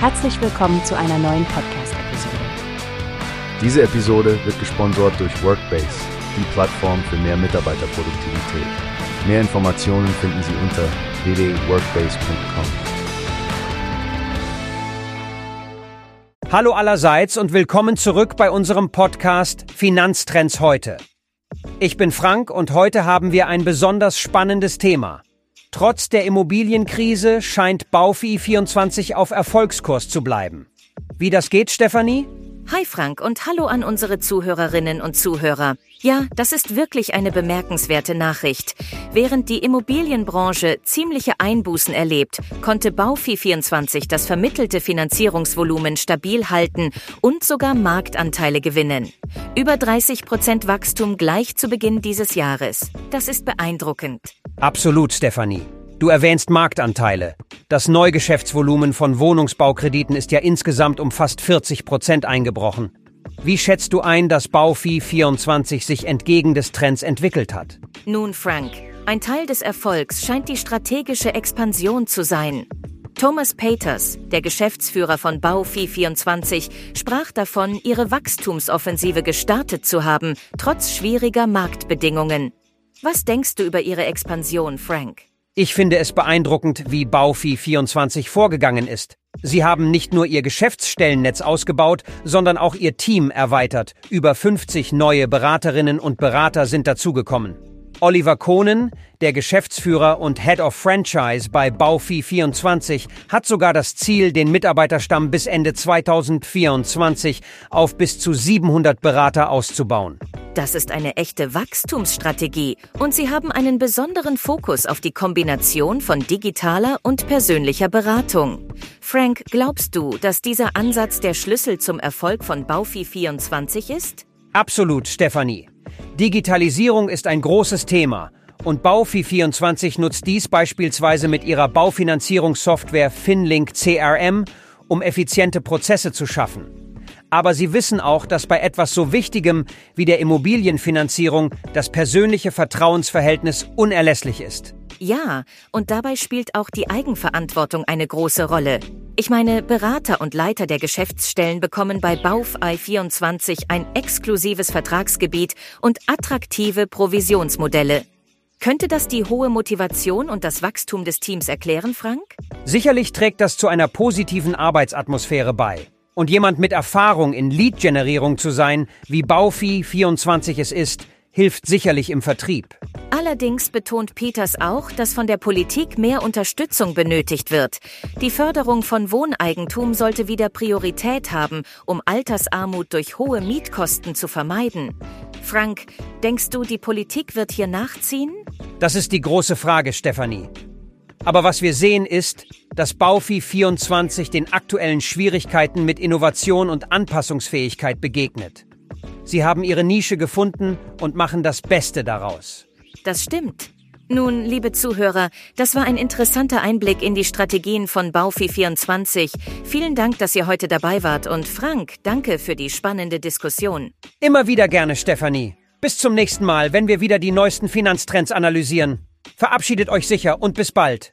Herzlich willkommen zu einer neuen Podcast-Episode. Diese Episode wird gesponsert durch Workbase, die Plattform für mehr Mitarbeiterproduktivität. Mehr Informationen finden Sie unter www.workbase.com. Hallo allerseits und willkommen zurück bei unserem Podcast Finanztrends heute. Ich bin Frank und heute haben wir ein besonders spannendes Thema. Trotz der Immobilienkrise scheint Baufi24 auf Erfolgskurs zu bleiben. Wie das geht, Stefanie? Hi Frank und hallo an unsere Zuhörerinnen und Zuhörer. Ja, das ist wirklich eine bemerkenswerte Nachricht. Während die Immobilienbranche ziemliche Einbußen erlebt, konnte Baufi24 das vermittelte Finanzierungsvolumen stabil halten und sogar Marktanteile gewinnen. Über 30 Prozent Wachstum gleich zu Beginn dieses Jahres. Das ist beeindruckend. Absolut, Stefanie. Du erwähnst Marktanteile. Das Neugeschäftsvolumen von Wohnungsbaukrediten ist ja insgesamt um fast 40 Prozent eingebrochen. Wie schätzt du ein, dass Baufi 24 sich entgegen des Trends entwickelt hat? Nun, Frank, ein Teil des Erfolgs scheint die strategische Expansion zu sein. Thomas Peters, der Geschäftsführer von Baufi24, sprach davon, ihre Wachstumsoffensive gestartet zu haben, trotz schwieriger Marktbedingungen. Was denkst du über ihre Expansion, Frank? Ich finde es beeindruckend, wie Baufi24 vorgegangen ist. Sie haben nicht nur ihr Geschäftsstellennetz ausgebaut, sondern auch ihr Team erweitert. Über 50 neue Beraterinnen und Berater sind dazugekommen. Oliver Kohnen, der Geschäftsführer und Head of Franchise bei Baufi24, hat sogar das Ziel, den Mitarbeiterstamm bis Ende 2024 auf bis zu 700 Berater auszubauen. Das ist eine echte Wachstumsstrategie und Sie haben einen besonderen Fokus auf die Kombination von digitaler und persönlicher Beratung. Frank, glaubst du, dass dieser Ansatz der Schlüssel zum Erfolg von Baufi24 ist? Absolut, Stefanie. Digitalisierung ist ein großes Thema und Baufi24 nutzt dies beispielsweise mit ihrer Baufinanzierungssoftware Finlink CRM, um effiziente Prozesse zu schaffen. Aber sie wissen auch, dass bei etwas so Wichtigem wie der Immobilienfinanzierung das persönliche Vertrauensverhältnis unerlässlich ist. Ja, und dabei spielt auch die Eigenverantwortung eine große Rolle. Ich meine, Berater und Leiter der Geschäftsstellen bekommen bei Baufei 24 ein exklusives Vertragsgebiet und attraktive Provisionsmodelle. Könnte das die hohe Motivation und das Wachstum des Teams erklären, Frank? Sicherlich trägt das zu einer positiven Arbeitsatmosphäre bei. Und jemand mit Erfahrung in Lead-Generierung zu sein, wie Baufi 24 es ist, hilft sicherlich im Vertrieb. Allerdings betont Peters auch, dass von der Politik mehr Unterstützung benötigt wird. Die Förderung von Wohneigentum sollte wieder Priorität haben, um Altersarmut durch hohe Mietkosten zu vermeiden. Frank, denkst du, die Politik wird hier nachziehen? Das ist die große Frage, Stefanie. Aber was wir sehen ist, dass Baufi 24 den aktuellen Schwierigkeiten mit Innovation und Anpassungsfähigkeit begegnet. Sie haben ihre Nische gefunden und machen das Beste daraus. Das stimmt. Nun, liebe Zuhörer, das war ein interessanter Einblick in die Strategien von Baufi24. Vielen Dank, dass ihr heute dabei wart und Frank, danke für die spannende Diskussion. Immer wieder gerne, Stefanie. Bis zum nächsten Mal, wenn wir wieder die neuesten Finanztrends analysieren. Verabschiedet euch sicher und bis bald.